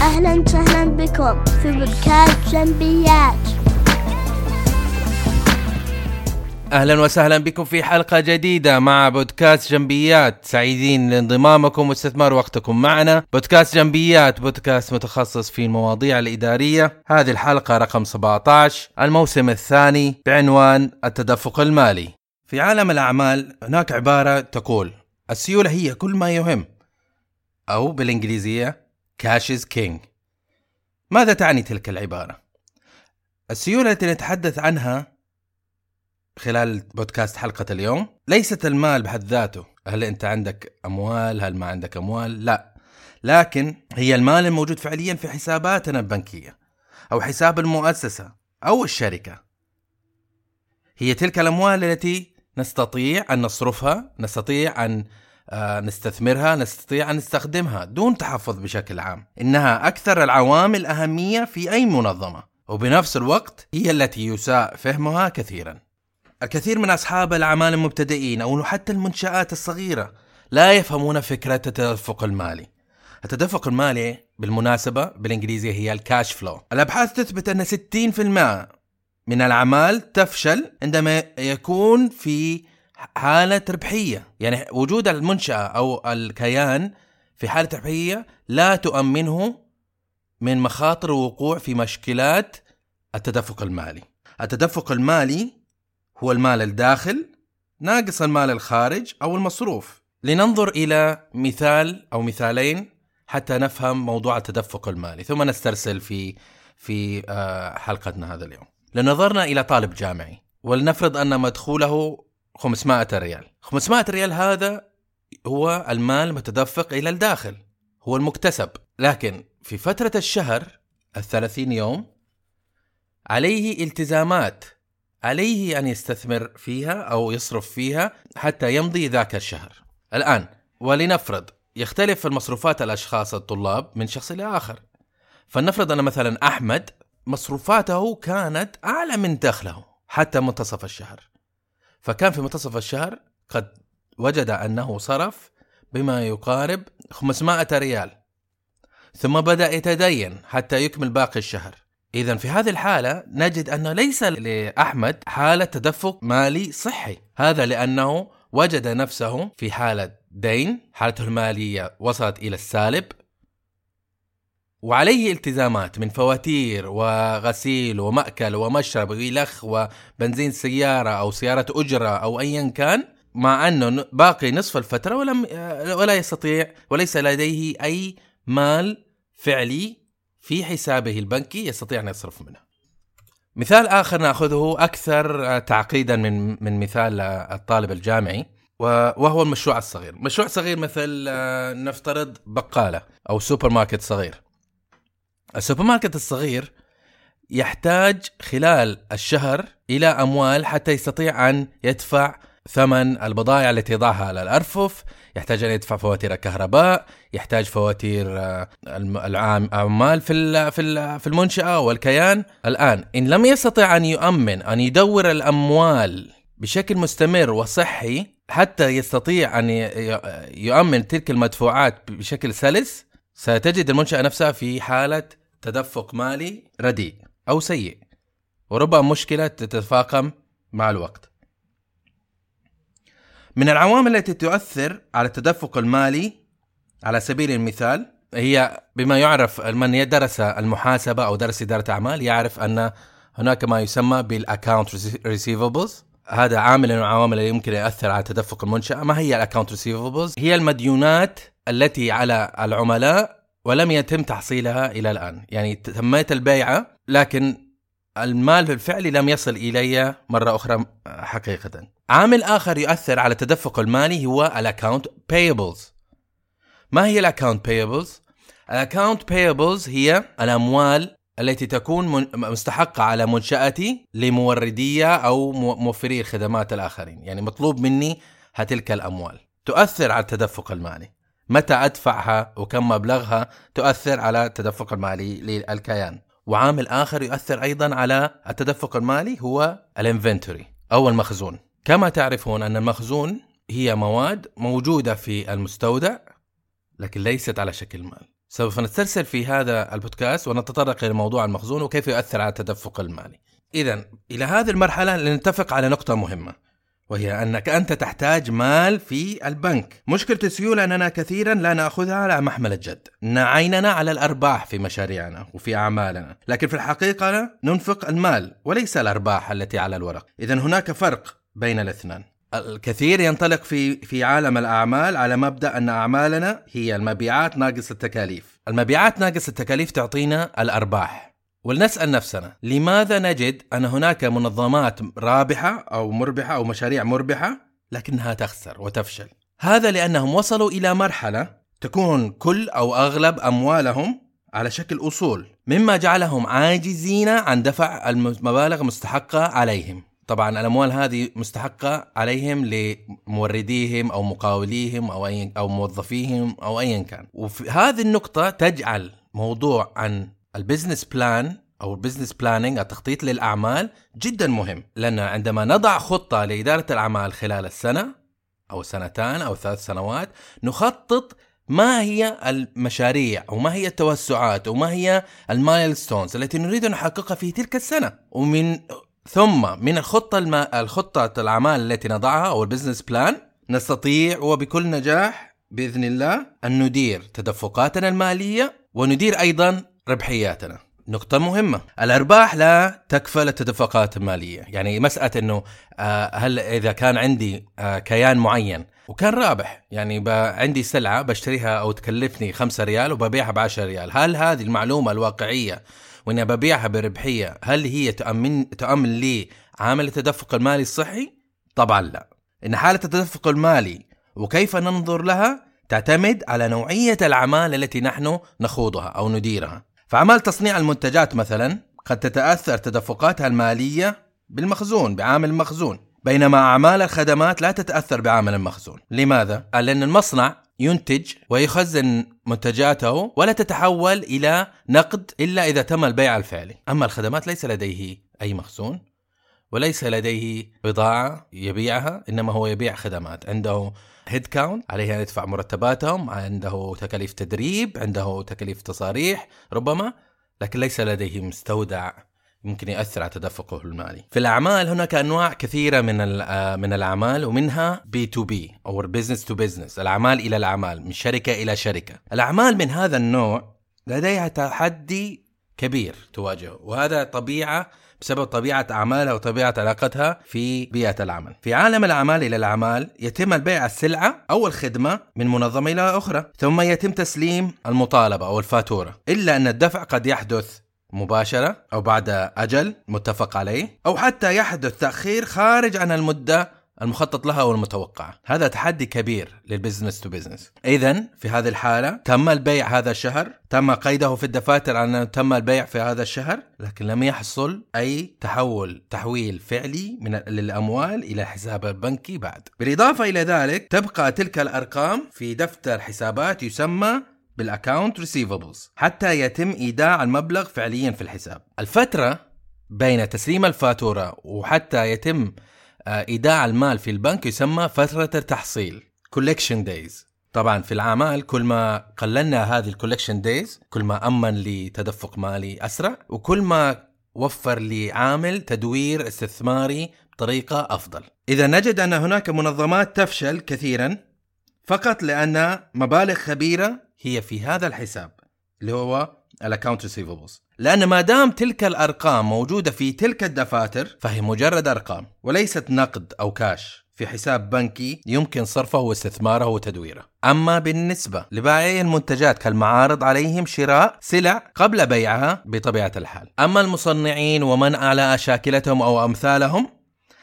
أهلا وسهلا بكم في بودكاست جنبيات أهلا وسهلا بكم في حلقة جديدة مع بودكاست جنبيات سعيدين لانضمامكم واستثمار وقتكم معنا. بودكاست جنبيات بودكاست متخصص في المواضيع الإدارية. هذه الحلقة رقم 17 الموسم الثاني بعنوان التدفق المالي. في عالم الأعمال هناك عبارة تقول السيولة هي كل ما يهم. أو بالإنجليزية cash is king ماذا تعني تلك العبارة؟ السيولة التي نتحدث عنها خلال بودكاست حلقة اليوم ليست المال بحد ذاته. هل أنت عندك أموال؟ هل ما عندك أموال؟ لا. لكن هي المال الموجود فعليا في حساباتنا البنكية أو حساب المؤسسة أو الشركة. هي تلك الأموال التي نستطيع أن نصرفها نستطيع أن نستثمرها نستطيع أن نستخدمها دون تحفظ بشكل عام. إنها أكثر العوامل أهمية في أي منظمة وبنفس الوقت هي التي يساء فهمها كثيرا. الكثير من أصحاب الأعمال المبتدئين أو حتى المنشآت الصغيرة لا يفهمون فكرة التدفق المالي. التدفق المالي بالمناسبة بالإنجليزية هي الكاش فلو الأبحاث تثبت أن 60% من الأعمال تفشل عندما يكون في حالة ربحية. يعني وجود المنشأة أو الكيان في حالة ربحية لا تؤمنه من مخاطر الوقوع في مشكلات التدفق المالي. التدفق المالي هو المال الداخل ناقص المال الخارج أو المصروف. لننظر إلى مثال أو مثالين حتى نفهم موضوع التدفق المالي. ثم نسترسل في في آه، حلقتنا هذا اليوم. لنظرنا إلى طالب جامعي. ولنفرض أن مدخوله 500 ريال. 500 ريال هذا هو المال المتدفق إلى الداخل هو المكتسب. لكن في فترة الشهر الثلاثين يوم عليه التزامات عليه أن يستثمر فيها أو يصرف فيها حتى يمضي ذاك الشهر. الآن ولنفرض يختلف المصروفات الأشخاص الطلاب من شخص إلى آخر. فلنفرض أن مثلا أحمد مصروفاته كانت أعلى من دخله حتى منتصف الشهر. فكان في منتصف الشهر قد وجد أنه صرف بما يقارب 500 ريال. ثم بدأ يتدين حتى يكمل باقي الشهر. إذا في هذه الحالة نجد أنه ليس لأحمد حالة تدفق مالي صحي. هذا لأنه وجد نفسه في حالة دين حالته المالية وصلت إلى السالب. وعليه التزامات من فواتير وغسيل ومأكل ومشرب ويلخ وبنزين سيارة أو سيارة أجرة أو أيا كان مع أنه باقي نصف الفترة ولم ولا يستطيع وليس لديه أي مال فعلي في حسابه البنكي يستطيع أن يصرف منه. مثال آخر نأخذه أكثر تعقيدا من من مثال الطالب الجامعي وهو المشروع الصغير. مشروع صغير مثل نفترض بقالة أو سوبر ماركت صغير. السوبر ماركت الصغير يحتاج خلال الشهر إلى أموال حتى يستطيع أن يدفع ثمن البضائع التي يضعها على الأرفف. يحتاج أن يدفع فواتير الكهرباء يحتاج فواتير آه، العمال في في في المنشأة والكيان. الآن إن لم يستطع أن يؤمن أن يدور الأموال بشكل مستمر وصحي حتى يستطيع أن يؤمن تلك المدفوعات بشكل سلس ستجد المنشأة نفسها في حالة تدفق مالي رديء أو سيء وربما مشكلة تتفاقم مع الوقت. من العوامل التي تؤثر على التدفق المالي على سبيل المثال هي بما يعرف من درس المحاسبة أو درس إدارة أعمال يعرف أن هناك ما يسمى بال account receivables هذا عامل من العوامل اللي يمكن يأثر على تدفق المنشأة. ما هي ال account receivables هي المديونات التي على العملاء ولم يتم تحصيلها إلى الآن. يعني تمت البيعة لكن المال الفعلي لم يصل إلي مرة أخرى حقيقة. عامل آخر يؤثر على التدفق المالي هو ال account payables. ما هي ال account payables ال account payables هي الأموال التي تكون مستحقة على منشأتي لموردي أو موفري الخدمات الآخرين. يعني مطلوب مني هتلك الأموال. تؤثر على التدفق المالي. متى أدفعها وكم مبلغها تؤثر على التدفق المالي للكيان. وعامل آخر يؤثر أيضا على التدفق المالي هو الإنفنتوري أو المخزون. كما تعرفون أن المخزون هي مواد موجودة في المستودع لكن ليست على شكل مال. سوف نسترسل في هذا البودكاست ونتطرق إلى موضوع المخزون وكيف يؤثر على التدفق المالي. إذا إلى هذه المرحلة لنتفق على نقطة مهمة وهي أنك أنت تحتاج مال في البنك. مشكلة السيولة أننا كثيرا لا نأخذها على محمل الجد. نعيننا على الأرباح في مشاريعنا وفي أعمالنا لكن في الحقيقة ننفق المال وليس الأرباح التي على الورق. إذا هناك فرق بين الاثنين الكثير ينطلق في في عالم الأعمال على مبدأ أن أعمالنا هي المبيعات ناقص التكاليف، المبيعات ناقص التكاليف تعطينا الأرباح، ولنسأل نفسنا لماذا نجد أن هناك منظمات رابحة أو مربحة أو مشاريع مربحة لكنها تخسر وتفشل؟ هذا لأنهم وصلوا إلى مرحلة تكون كل أو أغلب أموالهم على شكل أصول، مما جعلهم عاجزين عن دفع المبالغ المستحقه عليهم. طبعا الأموال هذه مستحقة عليهم لمورديهم أو مقاوليهم أو اي أو موظفيهم أو ايا كان. وفي هذه النقطة تجعل موضوع عن ال business plan أو ال business planning التخطيط للأعمال جدا مهم. لأن عندما نضع خطة لإدارة الأعمال خلال السنة أو سنتان أو ثلاث سنوات نخطط ما هي المشاريع وما هي التوسعات وما هي ال milestones التي نريد أن نحققها في تلك السنة. ومن ثم من الخطة الم... الخطة الأعمال التي نضعها أو ال business plan نستطيع وبكل نجاح بإذن الله أن ندير تدفقاتنا المالية وندير أيضا ربحياتنا. نقطة مهمة. الأرباح لا تكفل التدفقات المالية. يعني مسألة أنه آه، هل إذا كان عندي آه، كيان معين وكان رابح يعني عندي سلعة بشتريها أو تكلفني خمسة ريال وببيعها بعشرة ريال هل هذه المعلومة الواقعية وإني ببيعها بربحية هل هي تؤمن تؤمن لي عامل التدفق المالي الصحي؟ طبعا لا. إن حالة التدفق المالي وكيف ننظر لها تعتمد على نوعية الأعمال التي نحن نخوضها أو نديرها. فأعمال تصنيع المنتجات مثلا قد تتأثر تدفقاتها المالية بالمخزون بعامل المخزون بينما أعمال الخدمات لا تتأثر بعامل المخزون. لماذا؟ لأن المصنع ينتج ويخزن منتجاته ولا تتحول إلى نقد إلا إذا تم البيع الفعلي، أما الخدمات ليس لديه أي مخزون وليس لديه بضاعة يبيعها إنما هو يبيع خدمات، عنده هيد كاونت عليه أن يدفع مرتباتهم، عنده تكاليف تدريب، عنده تكاليف تصاريح ربما لكن ليس لديه مستودع ممكن يأثر على تدفقه المالي. في الأعمال هناك أنواع كثيرة من آه، من الأعمال ومنها B to B أو business to business، الأعمال إلى الأعمال، من شركة إلى شركة. الأعمال من هذا النوع لديها تحدي كبير تواجهه، وهذا طبيعة بسبب طبيعة أعمالها وطبيعة علاقتها في بيئة العمل. في عالم الأعمال إلى الأعمال يتم البيع السلعة أو الخدمة من منظمة إلى أخرى، ثم يتم تسليم المطالبة أو الفاتورة، إلا أن الدفع قد يحدث مباشرة أو بعد أجل متفق عليه أو حتى يحدث تأخير خارج عن المدة المخطط لها والمتوقعة هذا تحدي كبير لل business to business إذا في هذه الحالة تم البيع هذا الشهر تم قيده في الدفاتر أنه تم البيع في هذا الشهر لكن لم يحصل أي تحول تحويل فعلي من للأموال إلى حساب البنكي بعد. بالإضافة إلى ذلك تبقى تلك الأرقام في دفتر حسابات يسمى بال account receivables حتى يتم إيداع المبلغ فعليا في الحساب. الفترة بين تسليم الفاتورة وحتى يتم آه، إيداع المال في البنك يسمى فترة التحصيل collection days. طبعا في الأعمال كل ما قللنا هذه ال collection days كل ما أمن لتدفق مالي أسرع وكل ما وفر لي عامل تدوير استثماري بطريقة أفضل. إذا نجد أن هناك منظمات تفشل كثيرا فقط لأن مبالغ كبيرة هي في هذا الحساب اللي هو ال account receivables لأن ما دام تلك الأرقام موجودة في تلك الدفاتر فهي مجرد أرقام وليست نقد أو كاش في حساب بنكي يمكن صرفه واستثماره وتدويره. أما بالنسبة لبائعي المنتجات كالمعارض عليهم شراء سلع قبل بيعها بطبيعة الحال. أما المصنعين ومن على شاكلتهم أو أمثالهم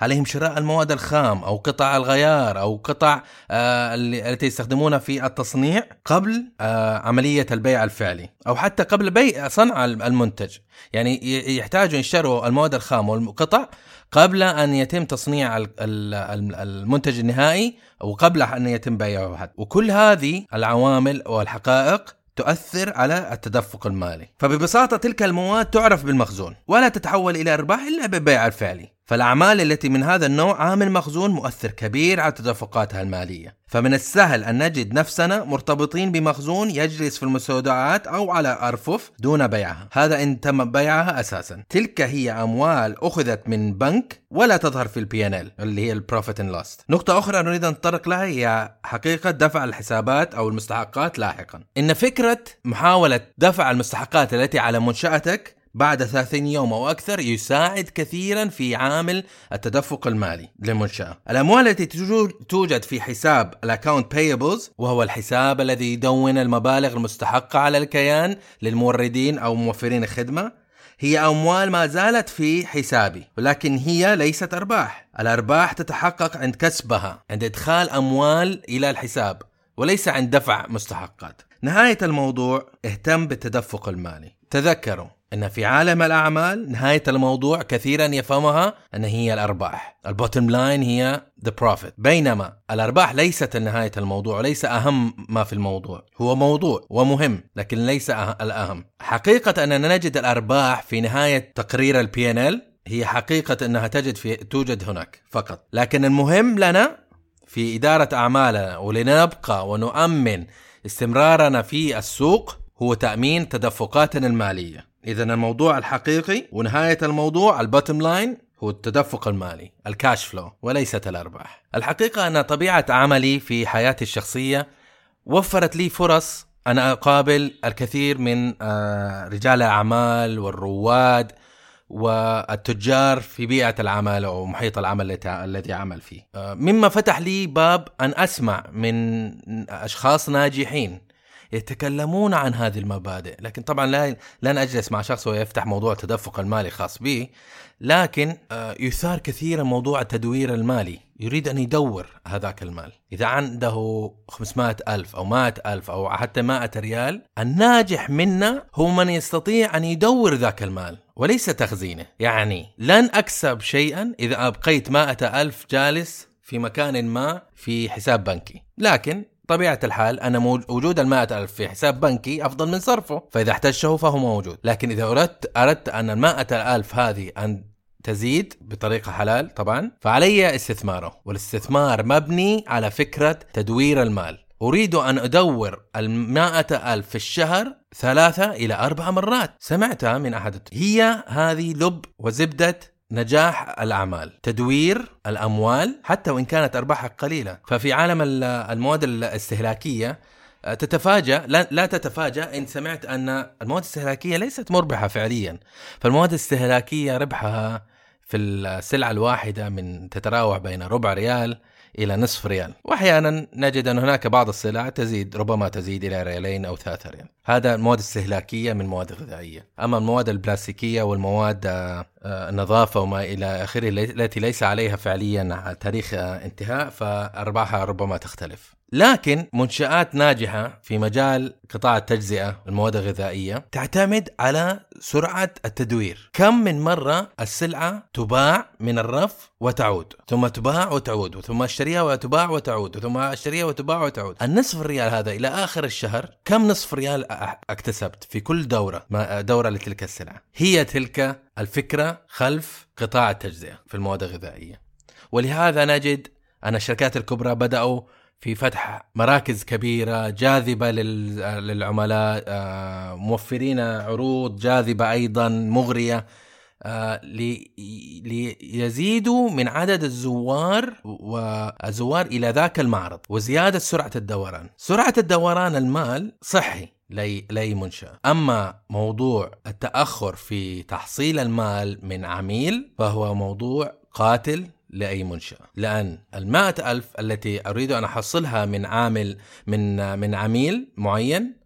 عليهم شراء المواد الخام أو قطع الغيار أو قطع آه التي يستخدمونها في التصنيع قبل آه عملية البيع الفعلي أو حتى قبل بيع صنع المنتج. يعني يحتاجوا يشتروا المواد الخام والقطع قبل أن يتم تصنيع المنتج النهائي وقبل أن يتم بيعه حتى. وكل هذه العوامل والحقائق تؤثر على التدفق المالي. فببساطة تلك المواد تعرف بالمخزون ولا تتحول إلى أرباح إلا بالبيع الفعلي. فالأعمال التي من هذا النوع عامل مخزون مؤثر كبير على تدفقاتها المالية. فمن السهل أن نجد نفسنا مرتبطين بمخزون يجلس في المستودعات أو على أرفف دون بيعها. هذا إن تم بيعها أساسا. تلك هي أموال أخذت من بنك ولا تظهر في ال P&L اللي هي ال profit and loss نقطة أخرى نريد أن نتطرق لها هي حقيقة دفع الحسابات أو المستحقات لاحقا. إن فكرة محاولة دفع المستحقات التي على منشأتك بعد 30 يوم أو أكثر يساعد كثيرا في عامل التدفق المالي للمنشأة الأموال التي توجد في حساب ال account payables وهو الحساب الذي يدون المبالغ المستحقة على الكيان للموردين أو موفرين الخدمة هي أموال ما زالت في حسابي ولكن هي ليست أرباح. الأرباح تتحقق عند كسبها عند إدخال أموال إلى الحساب وليس عند دفع مستحقات. نهاية الموضوع اهتم بالتدفق المالي. تذكروا إن في عالم الأعمال نهاية الموضوع كثيرا يفهمها أن هي الأرباح. ال bottom line هي the profit بينما الأرباح ليست نهاية الموضوع وليس أهم ما في الموضوع. هو موضوع ومهم لكن ليس أه- الأهم. حقيقة أننا نجد الأرباح في نهاية تقرير ال P&L هي حقيقة أنها تجد في توجد هناك فقط. لكن المهم لنا في إدارة أعمالنا ولنبقى ونؤمن استمرارنا في السوق هو تأمين تدفقاتنا المالية. اذا الموضوع الحقيقي ونهاية الموضوع ال bottom line هو التدفق المالي ال cash flow وليست الأرباح. الحقيقة أن طبيعة عملي في حياتي الشخصية وفرت لي فرص أن أقابل الكثير من آه، رجال الأعمال والرواد والتجار في بيئة العمل أو محيط العمل الذي عمل فيه. آه، مما فتح لي باب أن أسمع من أشخاص ناجحين يتكلمون عن هذه المبادئ. لكن طبعا لا لن أجلس مع شخص ويفتح موضوع التدفق المالي خاص به لكن آه، يثار كثيرا موضوع التدوير المالي. يريد أن يدور هذاك المال. إذا عنده 500 ألف أو 100 ألف أو حتى 100 ريال الناجح منا هو من يستطيع أن يدور ذاك المال وليس تخزينه. يعني لن أكسب شيئا إذا أبقيت 100 ألف جالس في مكان ما في حساب بنكي. لكن طبيعة الحال أن وجود المائة ألف في حساب بنكي أفضل من صرفه فإذا احتجته فهو موجود. لكن إذا أردت أردت أن المائة ألف هذه أن تزيد بطريقة حلال طبعا فعلي استثماره. والاستثمار مبني على فكرة تدوير المال. أريد أن أدور المائة ألف في الشهر ثلاثة إلى أربع مرات. سمعتها من أحد. هي هذه لب وزبدة نجاح الأعمال، تدوير الأموال حتى وإن كانت ارباحها قليلة، ففي عالم المواد الاستهلاكية آه، تتفاجأ لا, لا تتفاجأ إن سمعت أن المواد الاستهلاكية ليست مربحة فعليا. فالمواد الاستهلاكية ربحها في السلعة الواحدة من تتراوح بين ربع ريال إلى نصف ريال. وأحيانا نجد أن هناك بعض السلع تزيد ربما تزيد إلى ريالين أو ثلاثة ريال. هذا مواد استهلاكية من مواد غذائية. أما المواد البلاستيكية والمواد آه، النظافة وما إلى آخره التي ليس عليها فعليا تاريخ انتهاء فأرباحها ربما تختلف. لكن منشآت ناجحة في مجال قطاع التجزئة المواد الغذائية تعتمد على سرعة التدوير. كم من مرة السلعة تباع من الرف وتعود ثم تباع وتعود ثم اشتريها وتباع وتعود ثم اشتريها وتباع وتعود. النصف الريال هذا إلى آخر الشهر كم نصف ريال اكتسبت في كل دورة دورة لتلك السلعة. هي تلك الفكرة خلف قطاع التجزئة في المواد الغذائية. ولهذا نجد أن الشركات الكبرى بدأوا في فتح مراكز كبيرة جاذبة للعملاء آه، موفرين عروض جاذبة أيضا مغرية ليزيدوا من عدد الزوار والزوار إلى ذاك المعرض وزيادة سرعة الدوران. سرعة الدوران المال صحي لأي منشأة أما موضوع التأخر في تحصيل المال من عميل فهو موضوع قاتل لأي منشأة لأن المائة ألف التي أريد أن أحصلها من عامل من من عميل معين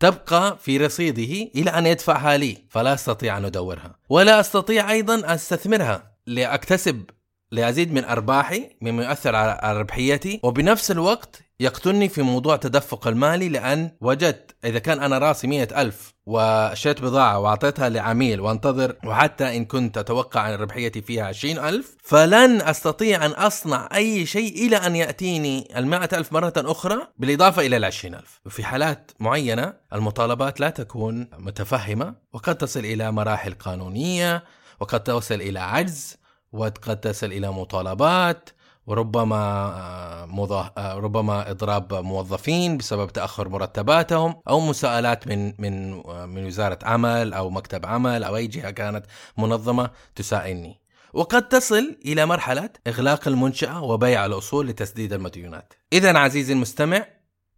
تبقى في رصيده إلى أن يدفعها لي فلا أستطيع أن أدورها. ولا أستطيع أيضا أن أستثمرها لأكتسب لأزيد من أرباحي مما يؤثر على ربحيتي وبنفس الوقت يقتلني في موضوع التدفق المالي لأن وجدت إذا كان أنا رأسي مية ألف وشريت بضاعة وأعطيتها لعميل وانتظر وحتى إن كنت أتوقع أن ربحيتي فيها عشرين ألف فلن أستطيع أن أصنع أي شيء إلى أن يأتيني المائة ألف مرة أخرى بالإضافة إلى العشرين ألف. وفي حالات معينة المطالبات لا تكون متفهمة وقد تصل إلى مراحل قانونية وقد تصل إلى عجز وقد تصل إلى مطالبات وربما مضا... ربما إضراب موظفين بسبب تأخر مرتباتهم أو مساءلات من من من وزارة عمل أو مكتب عمل أو أي جهة كانت منظمة تسائلني. وقد تصل إلى مرحلة إغلاق المنشأة وبيع الأصول لتسديد المديونات. اذا عزيزي المستمع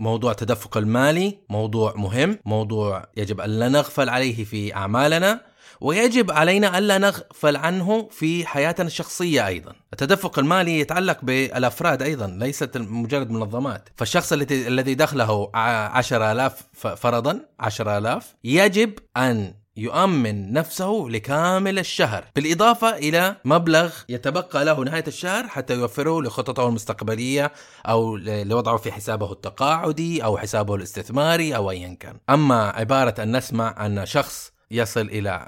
موضوع التدفق المالي موضوع مهم، موضوع يجب أن لا نغفل عليه في أعمالنا ويجب علينا ألا نغفل عنه في حياتنا الشخصية أيضا. التدفق المالي يتعلق بالأفراد أيضا ليست مجرد منظمات، فالشخص الذي الذي دخله 10000 فرضا 10000 يجب أن يؤمن نفسه لكامل الشهر. بالإضافة إلى مبلغ يتبقى له نهاية الشهر حتى يوفره لخططه المستقبلية أو لوضعه في حسابه التقاعدي أو حسابه الاستثماري أو أيا كان. أما عبارة أن نسمع أن شخص يصل إلى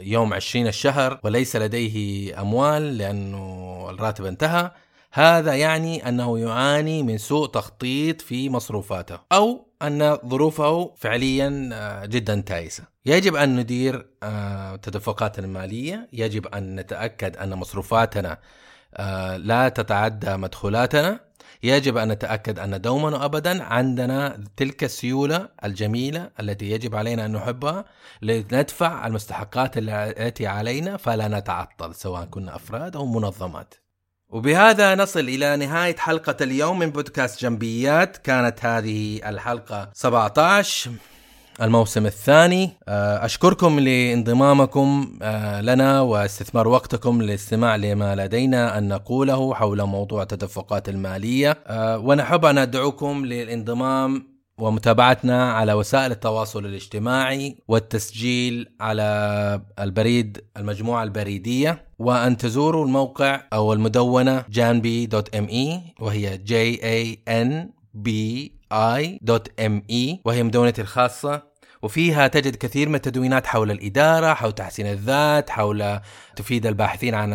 يوم عشرين الشهر وليس لديه أموال لأنه الراتب انتهى. هذا يعني أنه يعاني من سوء تخطيط في مصروفاته أو أن ظروفه فعليا آه، جدا تائسة. يجب أن ندير آه، تدفقاتنا المالية يجب أن نتأكد أن مصروفاتنا آه، لا تتعدى مدخولاتنا يجب أن نتأكد أن دوما وأبدا عندنا تلك السيولة الجميلة التي يجب علينا أن نحبها لندفع المستحقات التي علينا فلا نتعطل سواء كنا أفراد أو منظمات. وبهذا نصل إلى نهاية حلقة اليوم من بودكاست جنبيات. كانت هذه الحلقة 17 الموسم الثاني. آه، أشكركم لانضمامكم آه، لنا واستثمار وقتكم للاستماع لما لدينا أن نقوله حول موضوع التدفقات المالية. آه، ونحب أن ندعوكم للانضمام ومتابعتنا على وسائل التواصل الاجتماعي والتسجيل على البريد المجموعة البريدية. وأن تزوروا الموقع أو المدونة جانبي وهي بي اي دوت ام اي وهي مدونتي الخاصة وفيها تجد كثير من التدوينات حول الإدارة حول تحسين الذات حول تفيد الباحثين عن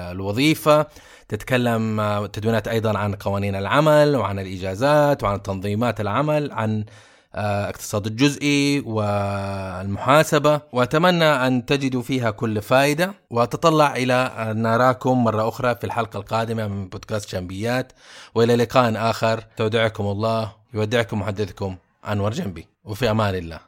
الوظيفة. تتكلم تدوينات أيضا عن قوانين العمل وعن الإجازات وعن تنظيمات العمل عن آه، اقتصاد الجزئي والمحاسبة. وأتمنى أن تجدوا فيها كل فائدة. وأتطلع إلى أن نراكم مرة أخرى في الحلقة القادمة من بودكاست شامبيات. وإلى لقاء آخر. تودعكم الله يودعكم محدثكم. أنور جنبي وفي أمان الله.